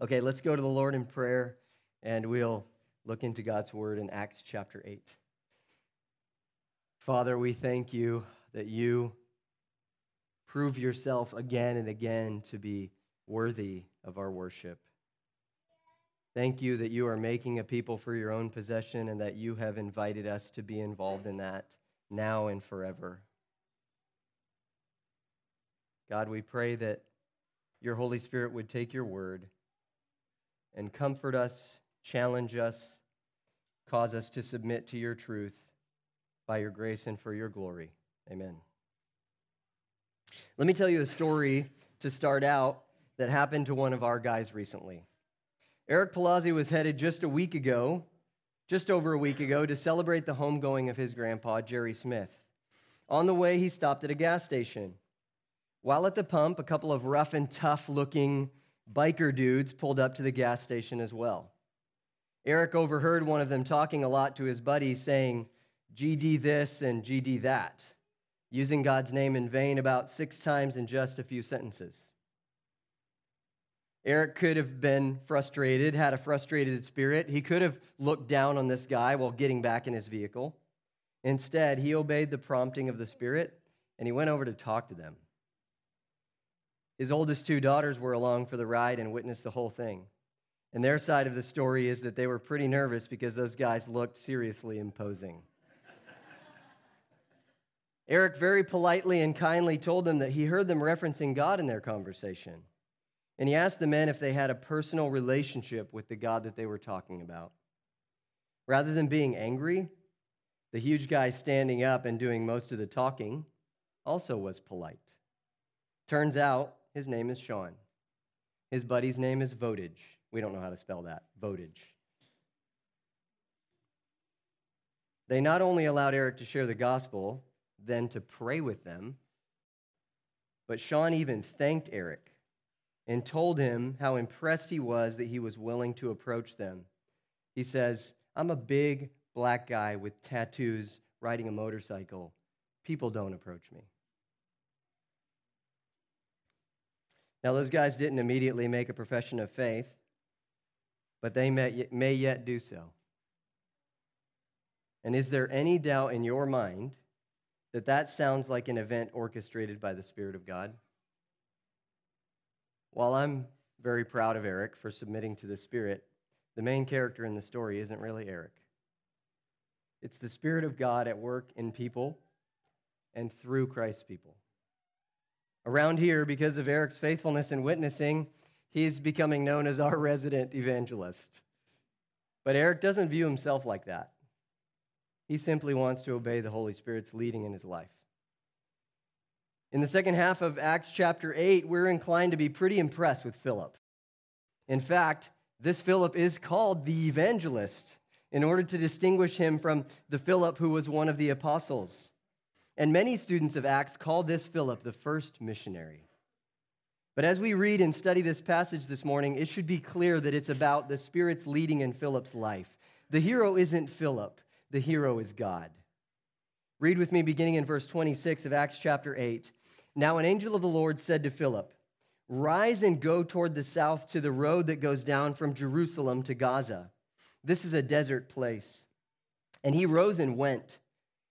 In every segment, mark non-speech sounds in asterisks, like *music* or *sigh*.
Okay, let's go to the Lord in prayer and we'll look into God's word in Acts chapter 8. Father, we thank you that you prove yourself again and again to be worthy of our worship. Thank you that you are making a people for your own possession and that you have invited us to be involved in that now and forever. God, we pray that your Holy Spirit would take your word and comfort us, challenge us, cause us to submit to your truth by your grace and for your glory. Amen. Let me tell you a story to start out that happened to one of our guys recently. Eric Palazzi was headed just a week ago, just over a week ago, to celebrate the homegoing of his grandpa, Jerry Smith. On the way, he stopped at a gas station. While at the pump, a couple of rough and tough looking biker dudes pulled up to the gas station as well. Eric overheard one of them talking a lot to his buddy, saying, GD this and GD that, using God's name in vain about six times in just a few sentences. Eric could have been frustrated, had a frustrated spirit. He could have looked down on this guy while getting back in his vehicle. Instead, he obeyed the prompting of the Spirit and he went over to talk to them. His oldest two daughters were along for the ride and witnessed the whole thing. And their side of the story is that they were pretty nervous because those guys looked seriously imposing. Eric very politely and kindly told them that he heard them referencing God in their conversation. And he asked the men if they had a personal relationship with the God that they were talking about. Rather than being angry, the huge guy standing up and doing most of the talking also was polite. Turns out his name is Sean. His buddy's name is Votage. We don't know how to spell that. Votage. They not only allowed Eric to share the gospel, then to pray with them, but Sean even thanked Eric and told him how impressed he was that he was willing to approach them. He says, I'm a big black guy with tattoos riding a motorcycle. People don't approach me. Now, those guys didn't immediately make a profession of faith, but they may, may yet do so. And is there any doubt in your mind that that sounds like an event orchestrated by the Spirit of God? While I'm very proud of Eric for submitting to the Spirit, the main character in the story isn't really Eric. It's the Spirit of God at work in people and through Christ's people. Around here, because of Eric's faithfulness in witnessing, he's becoming known as our *laughs* resident evangelist. But Eric doesn't view himself like that. He simply wants to obey the Holy Spirit's leading in his life. In the second half of Acts chapter 8, we're inclined to be pretty impressed with Philip. In fact, this Philip is called the evangelist in order to distinguish him from the Philip who was one of the apostles. And many students of Acts call this Philip the first missionary. But as we read and study this passage this morning, it should be clear that it's about the Spirit's leading in Philip's life. The hero isn't Philip, the hero is God. Read with me beginning in verse 26 of Acts chapter 8. Now, an angel of the Lord said to Philip, Rise and go toward the south to the road that goes down from Jerusalem to Gaza. This is a desert place. And he rose and went.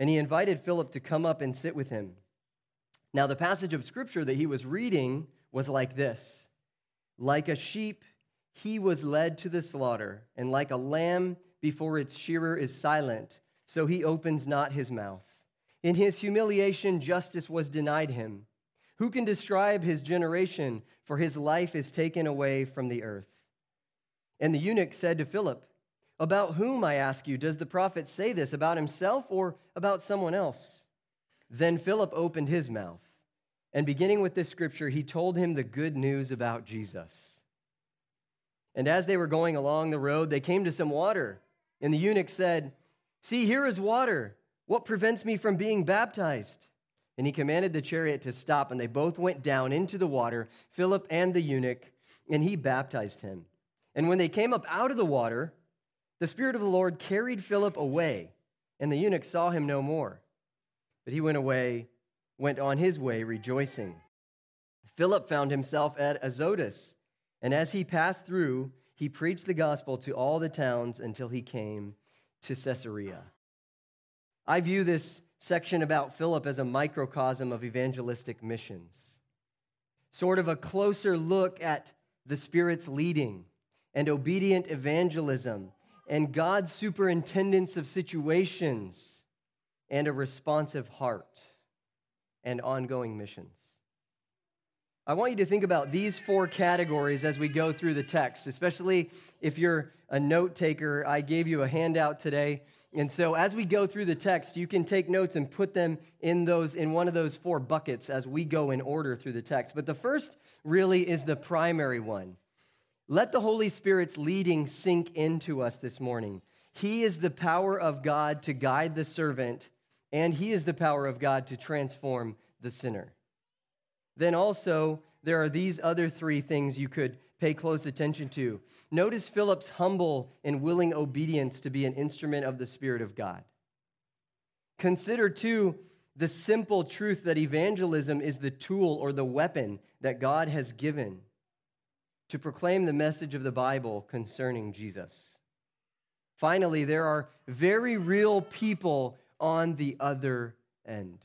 And he invited Philip to come up and sit with him. Now, the passage of scripture that he was reading was like this Like a sheep, he was led to the slaughter, and like a lamb before its shearer is silent, so he opens not his mouth. In his humiliation, justice was denied him. Who can describe his generation? For his life is taken away from the earth. And the eunuch said to Philip, about whom, I ask you, does the prophet say this? About himself or about someone else? Then Philip opened his mouth, and beginning with this scripture, he told him the good news about Jesus. And as they were going along the road, they came to some water. And the eunuch said, See, here is water. What prevents me from being baptized? And he commanded the chariot to stop, and they both went down into the water, Philip and the eunuch, and he baptized him. And when they came up out of the water, the Spirit of the Lord carried Philip away, and the eunuch saw him no more. But he went away, went on his way, rejoicing. Philip found himself at Azotus, and as he passed through, he preached the gospel to all the towns until he came to Caesarea. I view this section about Philip as a microcosm of evangelistic missions, sort of a closer look at the Spirit's leading and obedient evangelism and God's superintendence of situations and a responsive heart and ongoing missions. I want you to think about these four categories as we go through the text, especially if you're a note taker. I gave you a handout today. And so as we go through the text, you can take notes and put them in those in one of those four buckets as we go in order through the text. But the first really is the primary one. Let the Holy Spirit's leading sink into us this morning. He is the power of God to guide the servant, and he is the power of God to transform the sinner then also there are these other three things you could pay close attention to. Notice Philip's humble and willing obedience to be an instrument of the Spirit of God. Consider, too, the simple truth that evangelism is the tool or the weapon that God has given to proclaim the message of the Bible concerning Jesus. Finally, there are very real people on the other end.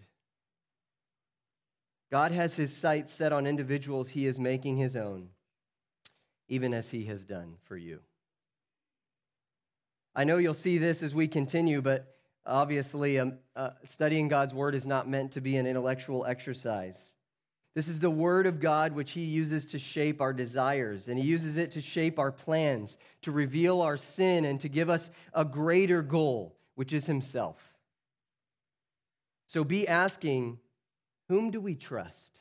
God has his sights set on individuals he is making his own, even as he has done for you. I know you'll see this as we continue, but obviously, um, uh, studying God's word is not meant to be an intellectual exercise. This is the word of God which he uses to shape our desires, and he uses it to shape our plans, to reveal our sin, and to give us a greater goal, which is himself. So be asking whom do we trust?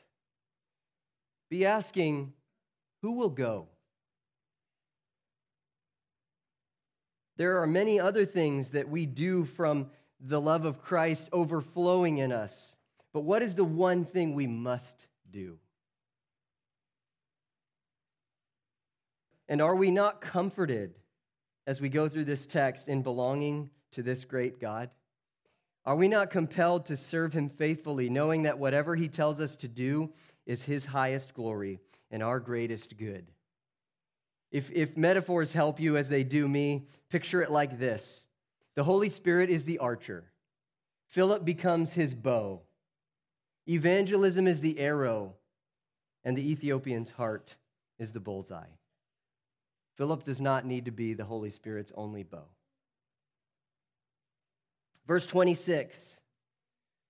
Be asking, Who will go? There are many other things that we do from the love of Christ overflowing in us. But what is the one thing we must do? And are we not comforted as we go through this text in belonging to this great God? Are we not compelled to serve him faithfully, knowing that whatever he tells us to do is his highest glory and our greatest good? If, if metaphors help you as they do me, picture it like this The Holy Spirit is the archer, Philip becomes his bow, evangelism is the arrow, and the Ethiopian's heart is the bullseye. Philip does not need to be the Holy Spirit's only bow. Verse 26.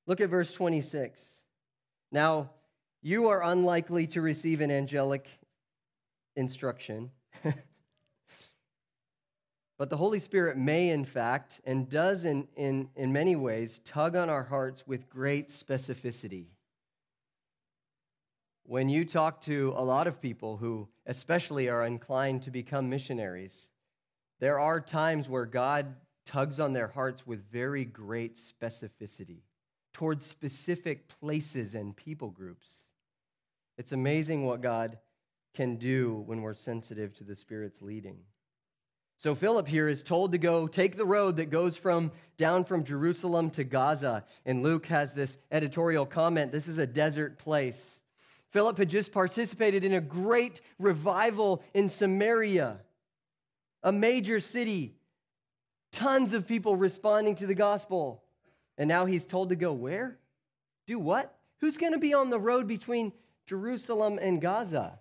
Look at verse 26. Now, you are unlikely to receive an angelic instruction. *laughs* but the Holy Spirit may, in fact, and does in, in, in many ways, tug on our hearts with great specificity. When you talk to a lot of people who, especially, are inclined to become missionaries, there are times where God tugs on their hearts with very great specificity towards specific places and people groups. It's amazing what God can do when we're sensitive to the Spirit's leading. So Philip here is told to go take the road that goes from down from Jerusalem to Gaza. And Luke has this editorial comment this is a desert place. Philip had just participated in a great revival in Samaria, a major city Tons of people responding to the gospel. And now he's told to go where? Do what? Who's going to be on the road between Jerusalem and Gaza?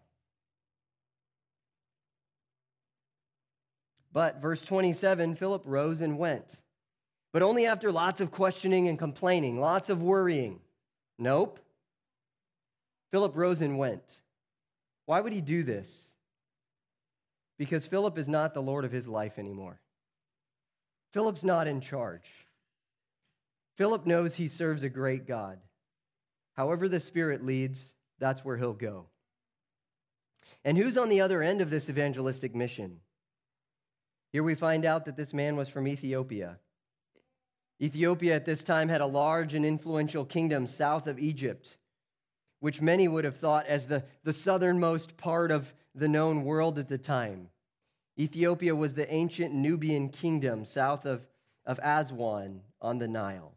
But verse 27 Philip rose and went, but only after lots of questioning and complaining, lots of worrying. Nope. Philip rose and went. Why would he do this? Because Philip is not the Lord of his life anymore. Philip's not in charge. Philip knows he serves a great God. However, the Spirit leads, that's where he'll go. And who's on the other end of this evangelistic mission? Here we find out that this man was from Ethiopia. Ethiopia at this time had a large and influential kingdom south of Egypt, which many would have thought as the, the southernmost part of the known world at the time. Ethiopia was the ancient Nubian kingdom south of, of Aswan on the Nile.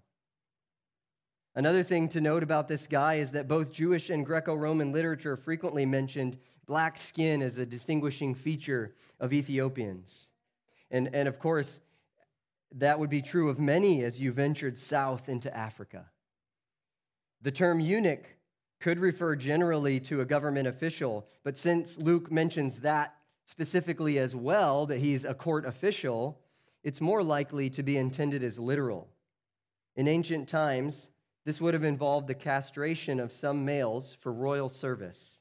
Another thing to note about this guy is that both Jewish and Greco Roman literature frequently mentioned black skin as a distinguishing feature of Ethiopians. And, and of course, that would be true of many as you ventured south into Africa. The term eunuch could refer generally to a government official, but since Luke mentions that specifically as well, that he's a court official, it's more likely to be intended as literal. In ancient times, this would have involved the castration of some males for royal service,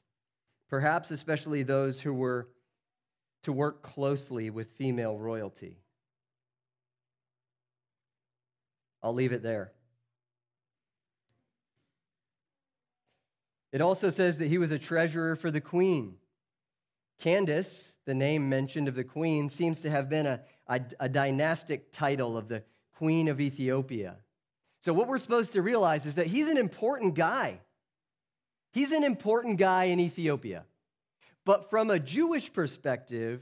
perhaps especially those who were to work closely with female royalty. I'll leave it there. It also says that he was a treasurer for the queen. Candace, the name mentioned of the queen, seems to have been a, a, a dynastic title of the queen of Ethiopia. So, what we're supposed to realize is that he's an important guy. He's an important guy in Ethiopia. But from a Jewish perspective,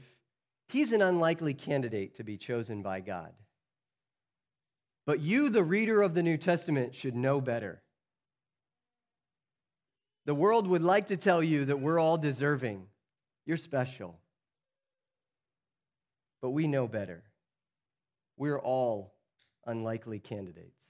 he's an unlikely candidate to be chosen by God. But you, the reader of the New Testament, should know better. The world would like to tell you that we're all deserving. You're special. But we know better. We're all unlikely candidates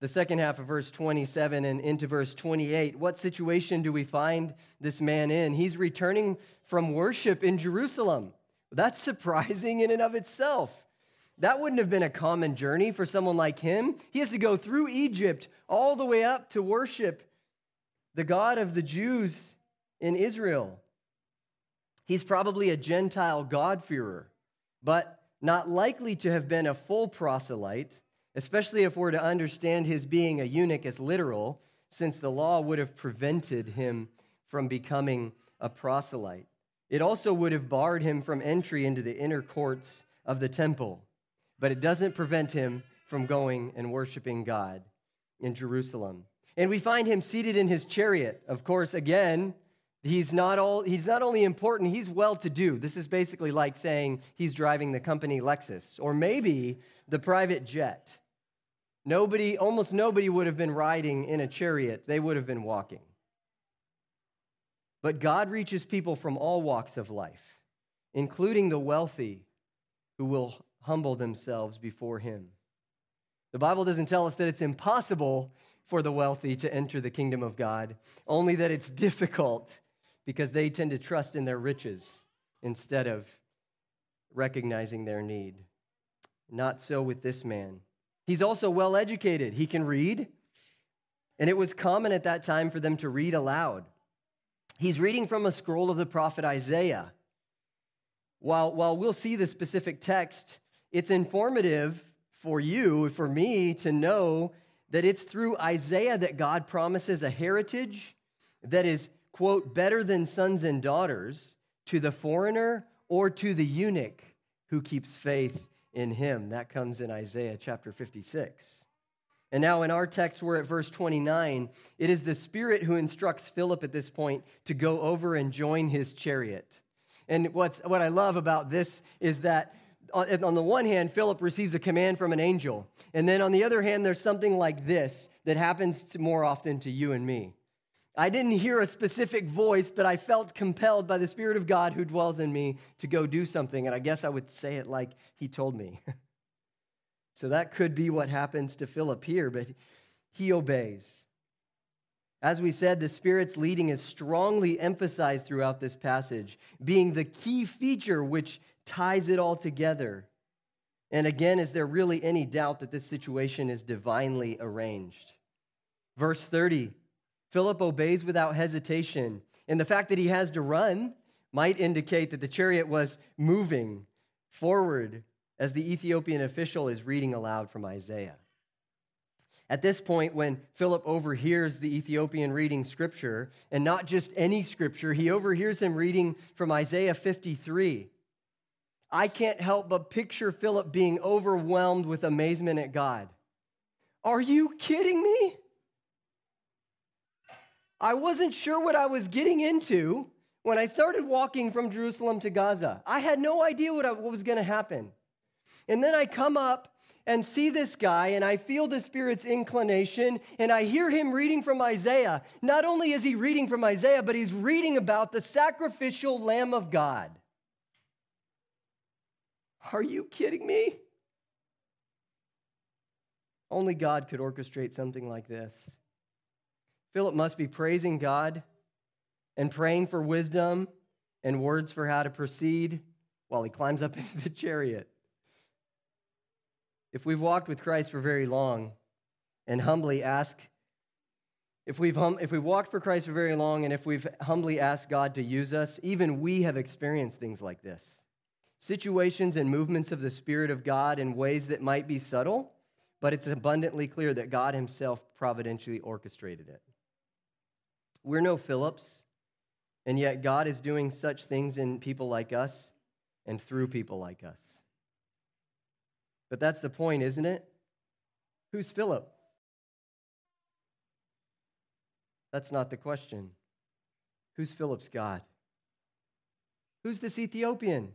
the second half of verse 27 and into verse 28, what situation do we find this man in? He's returning from worship in Jerusalem. That's surprising in and of itself. That wouldn't have been a common journey for someone like him. He has to go through Egypt all the way up to worship the God of the Jews in Israel. He's probably a Gentile God-fearer, but not likely to have been a full proselyte especially if we're to understand his being a eunuch as literal, since the law would have prevented him from becoming a proselyte. It also would have barred him from entry into the inner courts of the temple, but it doesn't prevent him from going and worshiping God in Jerusalem. And we find him seated in his chariot. Of course, again, he's not, all, he's not only important, he's well to do. This is basically like saying he's driving the company Lexus or maybe the private jet. Nobody, almost nobody would have been riding in a chariot, they would have been walking. But God reaches people from all walks of life, including the wealthy who will humble themselves before Him. The Bible doesn't tell us that it's impossible for the wealthy to enter the kingdom of God, only that it's difficult because they tend to trust in their riches instead of recognizing their need. Not so with this man. He's also well educated. He can read, and it was common at that time for them to read aloud. He's reading from a scroll of the prophet Isaiah. While, while we'll see the specific text, it's informative for you, for me, to know that it's through Isaiah that God promises a heritage that is, quote, better than sons and daughters to the foreigner or to the eunuch who keeps faith in him. That comes in Isaiah chapter 56. And now in our text, we're at verse 29. It is the Spirit who instructs Philip at this point to go over and join his chariot. And what's, what I love about this is that uh, on the one hand, Philip receives a command from an angel. And then on the other hand, there's something like this that happens more often to you and me. I didn't hear a specific voice, but I felt compelled by the Spirit of God who dwells in me to go do something. And I guess I would say it like he told me. *laughs* so that could be what happens to Philip here, but he obeys. As we said, the Spirit's leading is strongly emphasized throughout this passage, being the key feature which ties it all together. And again, is there really any doubt that this situation is divinely arranged? Verse 30 Philip obeys without hesitation. And the fact that he has to run might indicate that the chariot was moving forward as the Ethiopian official is reading aloud from Isaiah. At this point, when Philip overhears the Ethiopian reading scripture, and not just any scripture, he overhears him reading from Isaiah 53. I can't help but picture Philip being overwhelmed with amazement at God. Are you kidding me? I wasn't sure what I was getting into when I started walking from Jerusalem to Gaza. I had no idea what, I, what was going to happen. And then I come up and see this guy, and I feel the Spirit's inclination, and I hear him reading from Isaiah. Not only is he reading from Isaiah, but he's reading about the sacrificial Lamb of God. Are you kidding me? Only God could orchestrate something like this. Philip must be praising God and praying for wisdom and words for how to proceed while he climbs up *laughs* into the chariot. If we've walked with Christ for very long and humbly ask, if we've, hum, if we've walked for Christ for very long and if we've humbly asked God to use us, even we have experienced things like this situations and movements of the Spirit of God in ways that might be subtle, but it's abundantly clear that God Himself providentially orchestrated it. We're no Phillips, and yet God is doing such things in people like us and through people like us. But that's the point, isn't it? Who's Philip? That's not the question. Who's Philip's God? Who's this Ethiopian?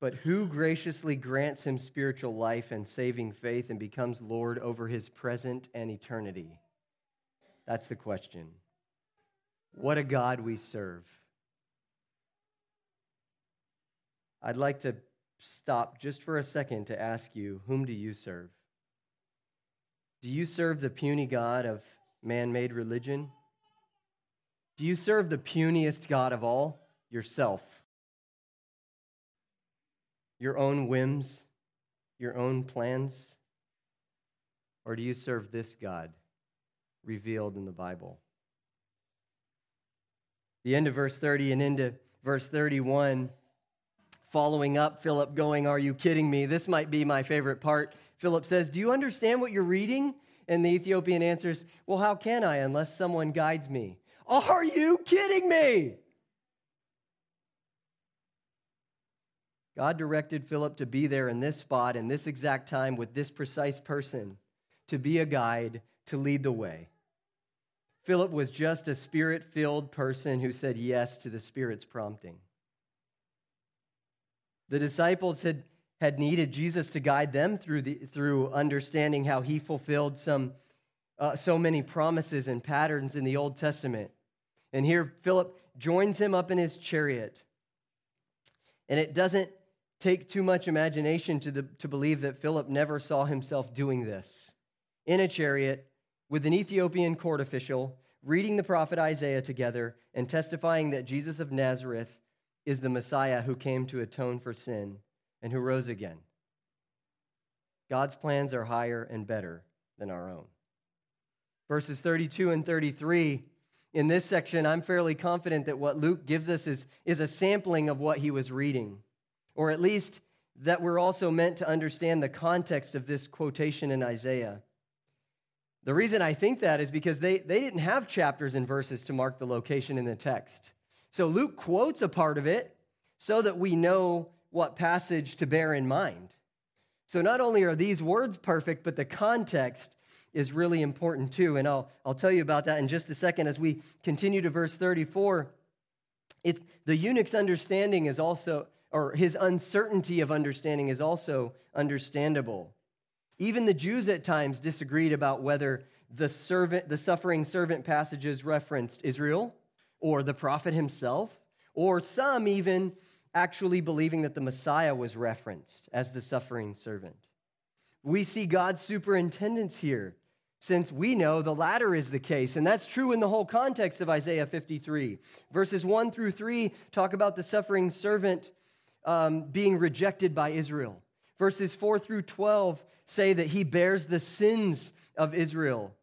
But who graciously grants him spiritual life and saving faith and becomes Lord over his present and eternity? That's the question. What a God we serve. I'd like to stop just for a second to ask you whom do you serve? Do you serve the puny God of man made religion? Do you serve the puniest God of all, yourself? Your own whims, your own plans? Or do you serve this God? Revealed in the Bible. The end of verse 30 and into verse 31, following up, Philip going, Are you kidding me? This might be my favorite part. Philip says, Do you understand what you're reading? And the Ethiopian answers, Well, how can I unless someone guides me? Are you kidding me? God directed Philip to be there in this spot, in this exact time, with this precise person, to be a guide, to lead the way. Philip was just a spirit filled person who said yes to the Spirit's prompting. The disciples had, had needed Jesus to guide them through, the, through understanding how he fulfilled some, uh, so many promises and patterns in the Old Testament. And here, Philip joins him up in his chariot. And it doesn't take too much imagination to, the, to believe that Philip never saw himself doing this in a chariot with an Ethiopian court official, reading the prophet Isaiah together, and testifying that Jesus of Nazareth is the Messiah who came to atone for sin and who rose again. God's plans are higher and better than our own. Verses 32 and 33, in this section, I'm fairly confident that what Luke gives us is, is a sampling of what he was reading, or at least that we're also meant to understand the context of this quotation in Isaiah. The reason I think that is because they, they didn't have chapters and verses to mark the location in the text. So Luke quotes a part of it so that we know what passage to bear in mind. So not only are these words perfect, but the context is really important too. And I'll, I'll tell you about that in just a second as we continue to verse 34. It, the eunuch's understanding is also, or his uncertainty of understanding is also understandable. Even the Jews at times disagreed about whether the servant, the suffering servant passages referenced Israel or the prophet himself, or some even actually believing that the Messiah was referenced as the suffering servant. We see God's superintendence here, since we know the latter is the case, and that's true in the whole context of Isaiah 53. Verses 1 through 3 talk about the suffering servant um, being rejected by Israel. Verses 4 through 12 say that he bears the sins of Israel,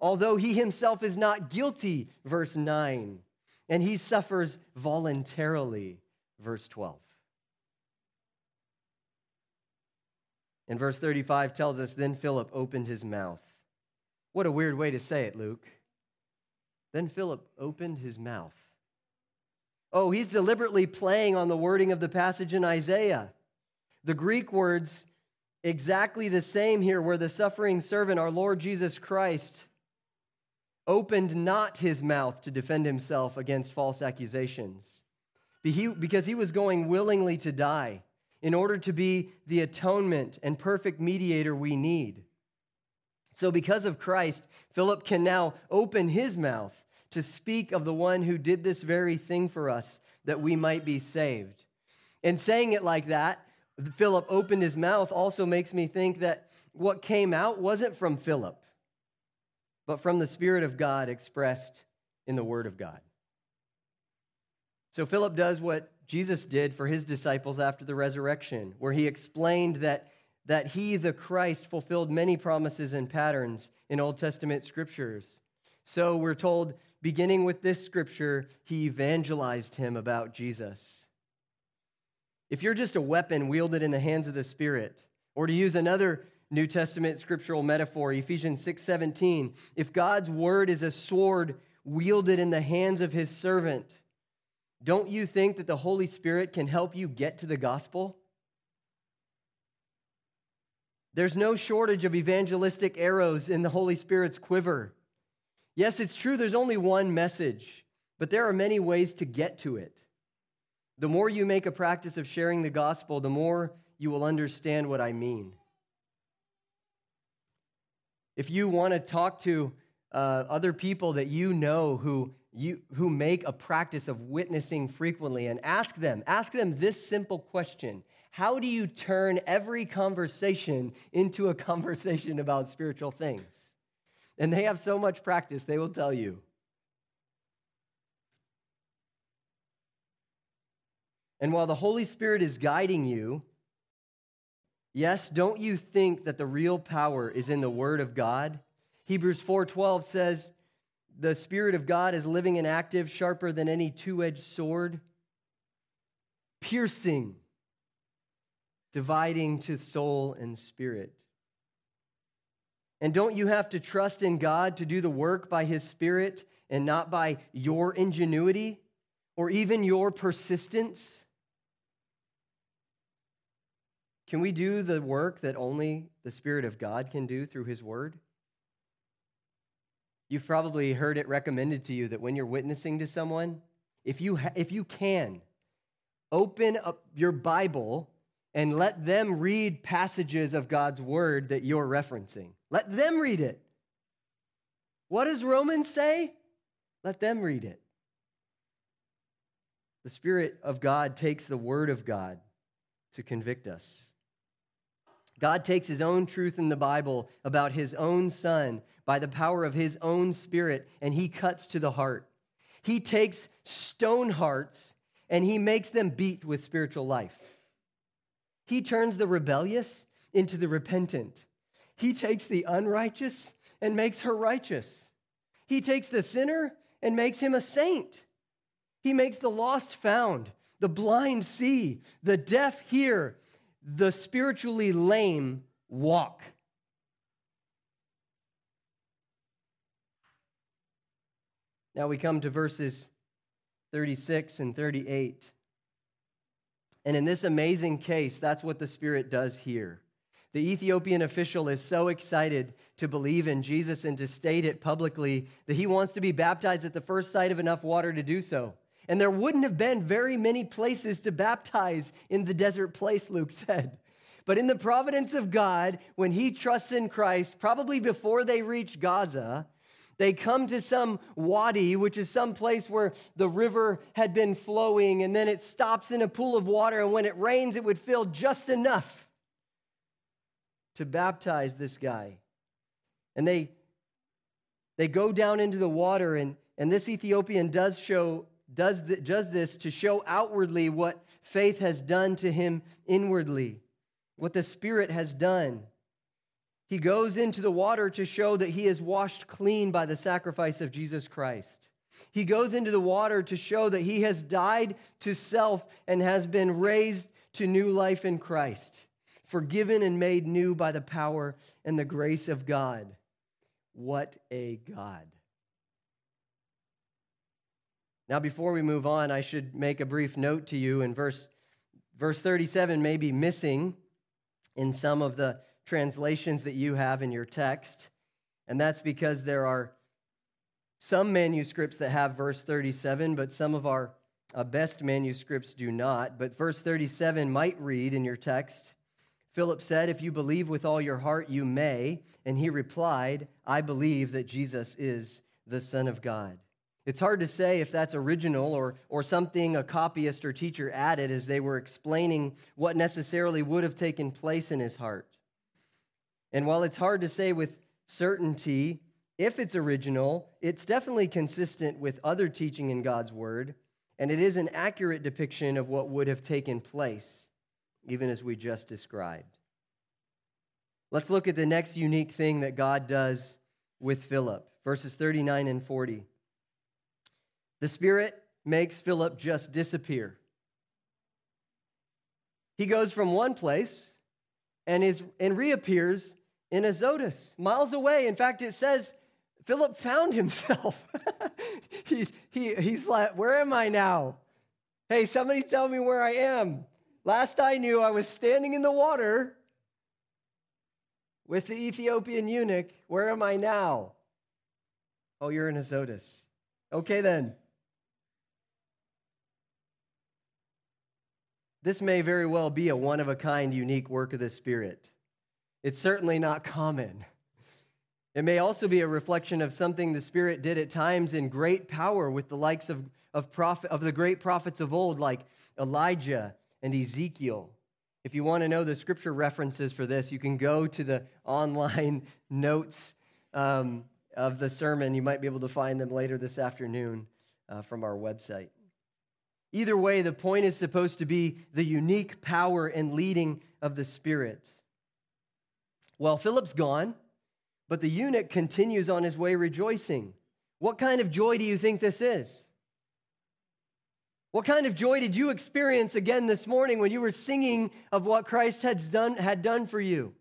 although he himself is not guilty, verse 9, and he suffers voluntarily, verse 12. And verse 35 tells us then Philip opened his mouth. What a weird way to say it, Luke. Then Philip opened his mouth. Oh, he's deliberately playing on the wording of the passage in Isaiah. The Greek words exactly the same here, where the suffering servant, our Lord Jesus Christ, opened not his mouth to defend himself against false accusations because he was going willingly to die in order to be the atonement and perfect mediator we need. So, because of Christ, Philip can now open his mouth to speak of the one who did this very thing for us that we might be saved. And saying it like that, Philip opened his mouth also makes me think that what came out wasn't from Philip, but from the Spirit of God expressed in the Word of God. So Philip does what Jesus did for his disciples after the resurrection, where he explained that, that he, the Christ, fulfilled many promises and patterns in Old Testament scriptures. So we're told, beginning with this scripture, he evangelized him about Jesus. If you're just a weapon wielded in the hands of the Spirit, or to use another New Testament scriptural metaphor, Ephesians 6:17, if God's word is a sword wielded in the hands of his servant, don't you think that the Holy Spirit can help you get to the gospel? There's no shortage of evangelistic arrows in the Holy Spirit's quiver. Yes, it's true, there's only one message, but there are many ways to get to it. The more you make a practice of sharing the gospel, the more you will understand what I mean. If you want to talk to uh, other people that you know who you, who make a practice of witnessing frequently and ask them, ask them this simple question How do you turn every conversation into a *laughs* conversation about spiritual things? And they have so much practice, they will tell you. And while the Holy Spirit is guiding you, yes, don't you think that the real power is in the Word of God? Hebrews 4:12 says, the Spirit of God is living and active, sharper than any two edged sword, piercing, dividing to soul and spirit. And don't you have to trust in God to do the work by His Spirit and not by your ingenuity or even your persistence? Can we do the work that only the Spirit of God can do through His Word? You've probably heard it recommended to you that when you're witnessing to someone, if you, ha- if you can, open up your Bible and let them read passages of God's word that you're referencing. Let them read it. What does Romans say? Let them read it. The Spirit of God takes the word of God to convict us. God takes his own truth in the Bible about his own son by the power of his own spirit and he cuts to the heart. He takes stone hearts and he makes them beat with spiritual life. He turns the rebellious into the repentant. He takes the unrighteous and makes her righteous. He takes the sinner and makes him a saint. He makes the lost found, the blind see, the deaf hear, the spiritually lame walk. Now we come to verses 36 and 38. And in this amazing case, that's what the Spirit does here. The Ethiopian official is so excited to believe in Jesus and to state it publicly that he wants to be baptized at the first sight of enough water to do so. And there wouldn't have been very many places to baptize in the desert place, Luke said. But in the providence of God, when he trusts in Christ, probably before they reach Gaza, they come to some wadi, which is some place where the river had been flowing, and then it stops in a pool of water, and when it rains, it would fill just enough to baptize this guy. And they, they go down into the water, and, and this Ethiopian does show does, th- does this to show outwardly what faith has done to him inwardly, what the Spirit has done. He goes into the water to show that he is washed clean by the sacrifice of Jesus Christ. He goes into the water to show that he has died to self and has been raised to new life in Christ. forgiven and made new by the power and the grace of God. What a God. Now, before we move on, I should make a brief note to you. In verse, verse 37 may be missing in some of the translations that you have in your text, and that's because there are some manuscripts that have verse 37, but some of our uh, best manuscripts do not. But verse 37 might read in your text Philip said, If you believe with all your heart, you may. And he replied, I believe that Jesus is the Son of God. It's hard to say if that's original or, or something a copyist or teacher added as they were explaining what necessarily would have taken place in his heart. And while it's hard to say with certainty if it's original, it's definitely consistent with other teaching in God's Word, and it is an accurate depiction of what would have taken place even as we just described. Let's look at the next unique thing that God does with Philip, verses 39 and 40. The Spirit makes Philip just disappear. He goes from one place and, is, and reappears in Azotus, miles away. In fact, it says Philip found himself. *laughs* he, he, he's like, Where am I now? Hey, somebody tell me where I am. Last I knew, I was standing in the water with the Ethiopian eunuch. Where am I now? Oh, you're in Azotus. Okay, then. This may very well be a one of a kind, unique work of the Spirit. It's certainly not common. It may also be a reflection of something the Spirit did at times in great power with the likes of, of, prophet, of the great prophets of old, like Elijah and Ezekiel. If you want to know the scripture references for this, you can go to the online *laughs* notes um, of the sermon. You might be able to find them later this afternoon uh, from our website. Either way, the point is supposed to be the unique power and leading of the Spirit. Well, Philip's gone, but the eunuch continues on his way rejoicing. What kind of joy do you think this is? What kind of joy did you experience again this morning when you were singing of what Christ had done, had done for you?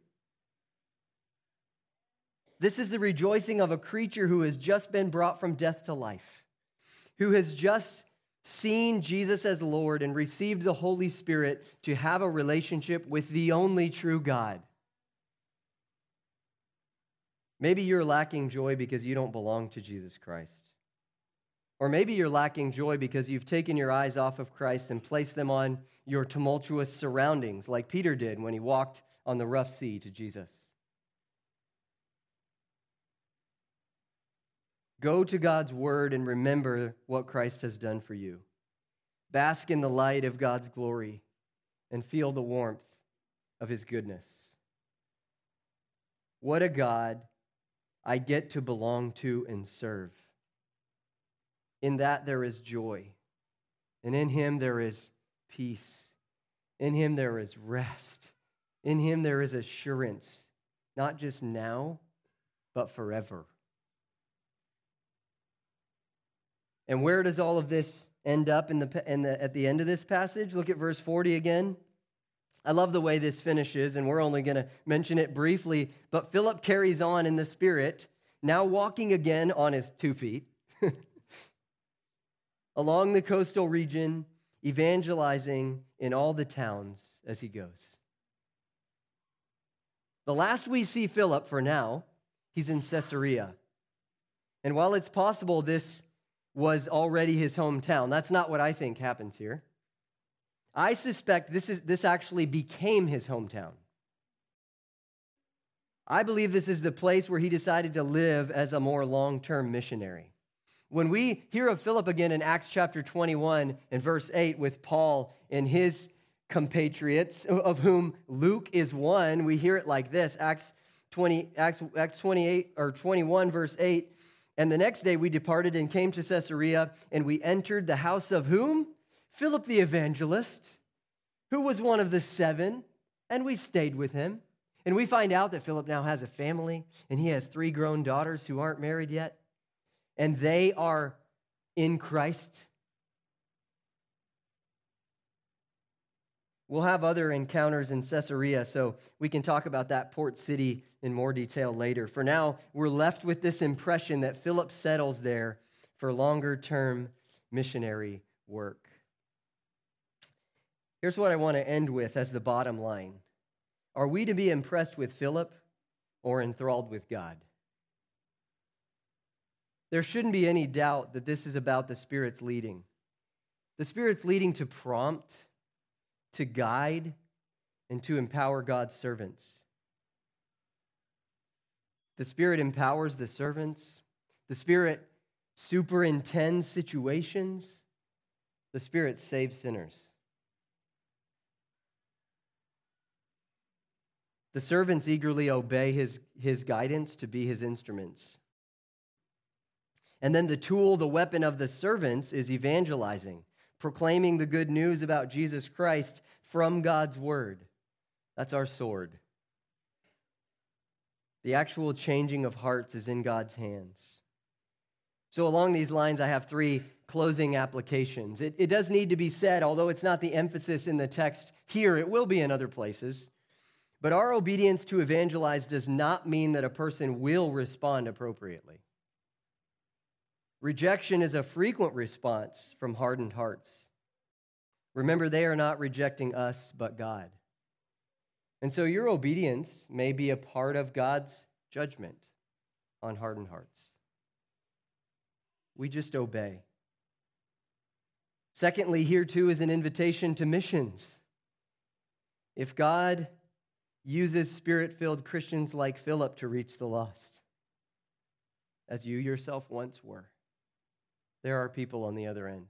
This is the rejoicing of a creature who has just been brought from death to life, who has just seen Jesus as Lord and received the Holy Spirit to have a relationship with the only true God. Maybe you're lacking joy because you don't belong to Jesus Christ. Or maybe you're lacking joy because you've taken your eyes off of Christ and placed them on your tumultuous surroundings, like Peter did when he walked on the rough sea to Jesus. Go to God's word and remember what Christ has done for you. Bask in the light of God's glory and feel the warmth of his goodness. What a God I get to belong to and serve. In that there is joy, and in him there is peace. In him there is rest. In him there is assurance, not just now, but forever. And where does all of this end up in the, in the, at the end of this passage? Look at verse 40 again. I love the way this finishes, and we're only going to mention it briefly. But Philip carries on in the Spirit, now walking again on his two feet. *laughs* along the coastal region, evangelizing in all the towns as he goes. The last we see Philip for now, he's in Caesarea. And while it's possible this was already his hometown, that's not what I think happens here. I suspect this, is, this actually became his hometown. I believe this is the place where he decided to live as a more long term missionary. When we hear of Philip again in Acts chapter 21 and verse 8 with Paul and his compatriots, of whom Luke is one, we hear it like this Acts 20, Acts, Acts 28 or 21, verse 8. And the next day we departed and came to Caesarea, and we entered the house of whom? Philip the evangelist, who was one of the seven, and we stayed with him. And we find out that Philip now has a family, and he has three grown daughters who aren't married yet and they are in Christ. We'll have other encounters in Caesarea, so we can talk about that port city in more detail later. For now, we're left with this impression that Philip settles there for longer term missionary work. Here's what I want to end with as the bottom line Are we to be impressed with Philip or enthralled with God? There shouldn't be any doubt that this is about the Spirit's leading. The Spirit's leading to prompt, to guide, and to empower God's servants. The Spirit empowers the servants. The Spirit superintends situations. The Spirit saves sinners. The servants eagerly obey his, his guidance to be his instruments. And then the tool, the weapon of the servants is evangelizing, proclaiming the good news about Jesus Christ from God's word. That's our sword. The actual changing of hearts is in God's hands. So, along these lines, I have three closing applications. It, it does need to be said, although it's not the emphasis in the text here, it will be in other places. But our obedience to evangelize does not mean that a person will respond appropriately. Rejection is a frequent response from hardened hearts. Remember, they are not rejecting us, but God. And so your obedience may be a part of God's judgment on hardened hearts. We just obey. Secondly, here too is an invitation to missions. If God uses spirit filled Christians like Philip to reach the lost, as you yourself once were, there are people on the other end.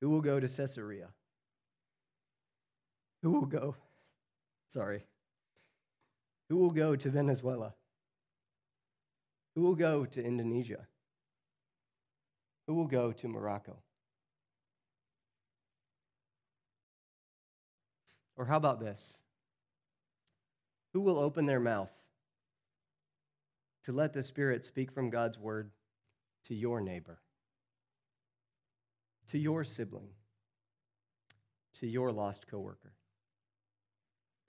Who will go to Caesarea? Who will go? Sorry. Who will go to Venezuela? Who will go to Indonesia? Who will go to Morocco? Or how about this? Who will open their mouth to let the Spirit speak from God's word to your neighbor, to your sibling, to your lost coworker,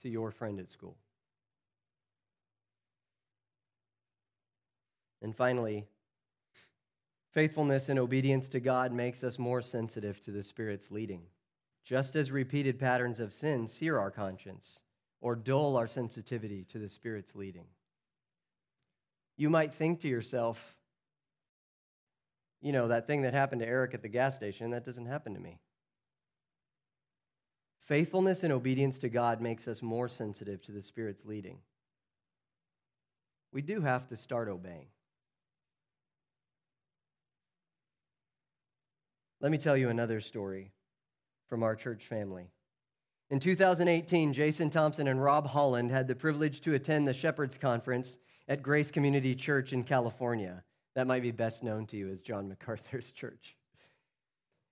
to your friend at school. And finally, faithfulness and obedience to God makes us more sensitive to the Spirit's leading. Just as repeated patterns of sin sear our conscience or dull our sensitivity to the Spirit's leading. You might think to yourself, you know, that thing that happened to Eric at the gas station, that doesn't happen to me. Faithfulness and obedience to God makes us more sensitive to the Spirit's leading. We do have to start obeying. Let me tell you another story from our church family. In 2018, Jason Thompson and Rob Holland had the privilege to attend the Shepherds Conference at Grace Community Church in California. That might be best known to you as John MacArthur's church.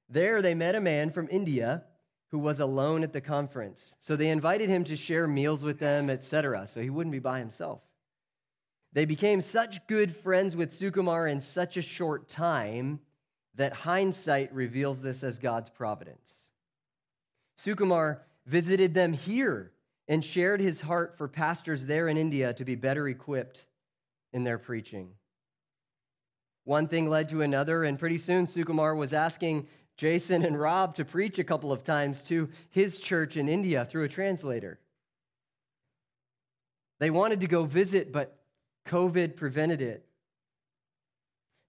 There, they met a man from India who was alone at the conference. So they invited him to share meals with them, etc., so he wouldn't be by himself. They became such good friends with Sukumar in such a short time that hindsight reveals this as God's providence. Sukumar visited them here and shared his heart for pastors there in India to be better equipped in their preaching. One thing led to another, and pretty soon Sukumar was asking Jason and Rob to preach a couple of times to his church in India through a translator. They wanted to go visit, but COVID prevented it.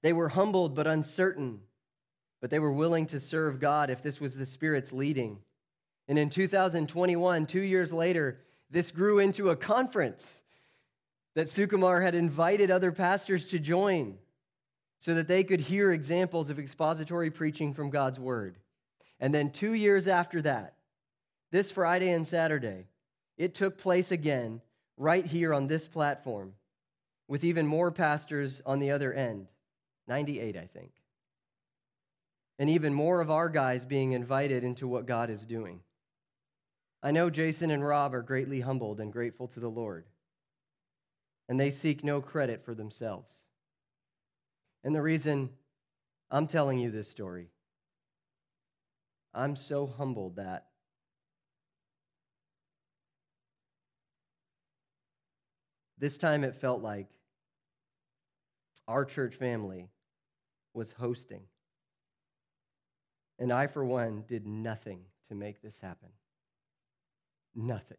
They were humbled but uncertain, but they were willing to serve God if this was the Spirit's leading. And in 2021, two years later, this grew into a conference that Sukumar had invited other pastors to join so that they could hear examples of expository preaching from God's Word. And then two years after that, this Friday and Saturday, it took place again right here on this platform with even more pastors on the other end 98, I think. And even more of our guys being invited into what God is doing. I know Jason and Rob are greatly humbled and grateful to the Lord, and they seek no credit for themselves. And the reason I'm telling you this story, I'm so humbled that this time it felt like our church family was hosting. And I, for one, did nothing to make this happen. Nothing.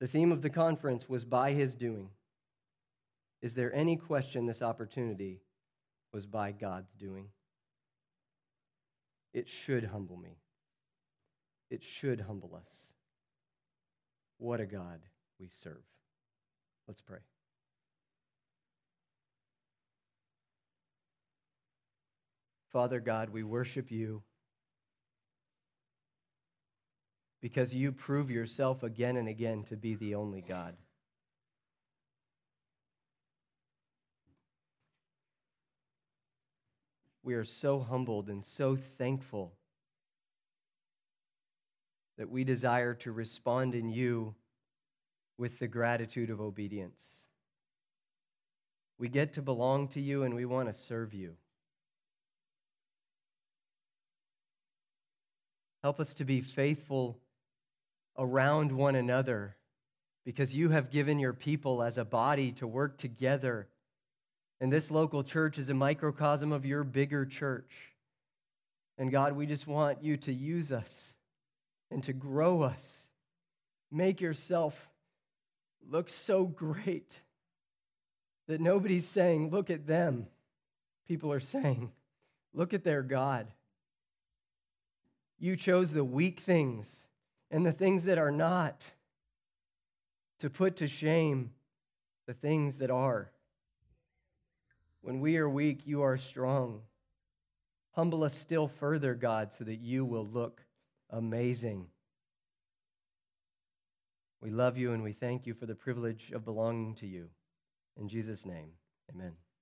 The theme of the conference was by his doing. Is there any question this opportunity was by God's doing? It should humble me. It should humble us. What a God we serve. Let's pray. Father God, we worship you because you prove yourself again and again to be the only God. We are so humbled and so thankful that we desire to respond in you with the gratitude of obedience. We get to belong to you and we want to serve you. Help us to be faithful around one another because you have given your people as a body to work together. And this local church is a microcosm of your bigger church. And God, we just want you to use us and to grow us. Make yourself look so great that nobody's saying, Look at them. People are saying, Look at their God. You chose the weak things and the things that are not to put to shame the things that are. When we are weak, you are strong. Humble us still further, God, so that you will look amazing. We love you and we thank you for the privilege of belonging to you. In Jesus' name, amen.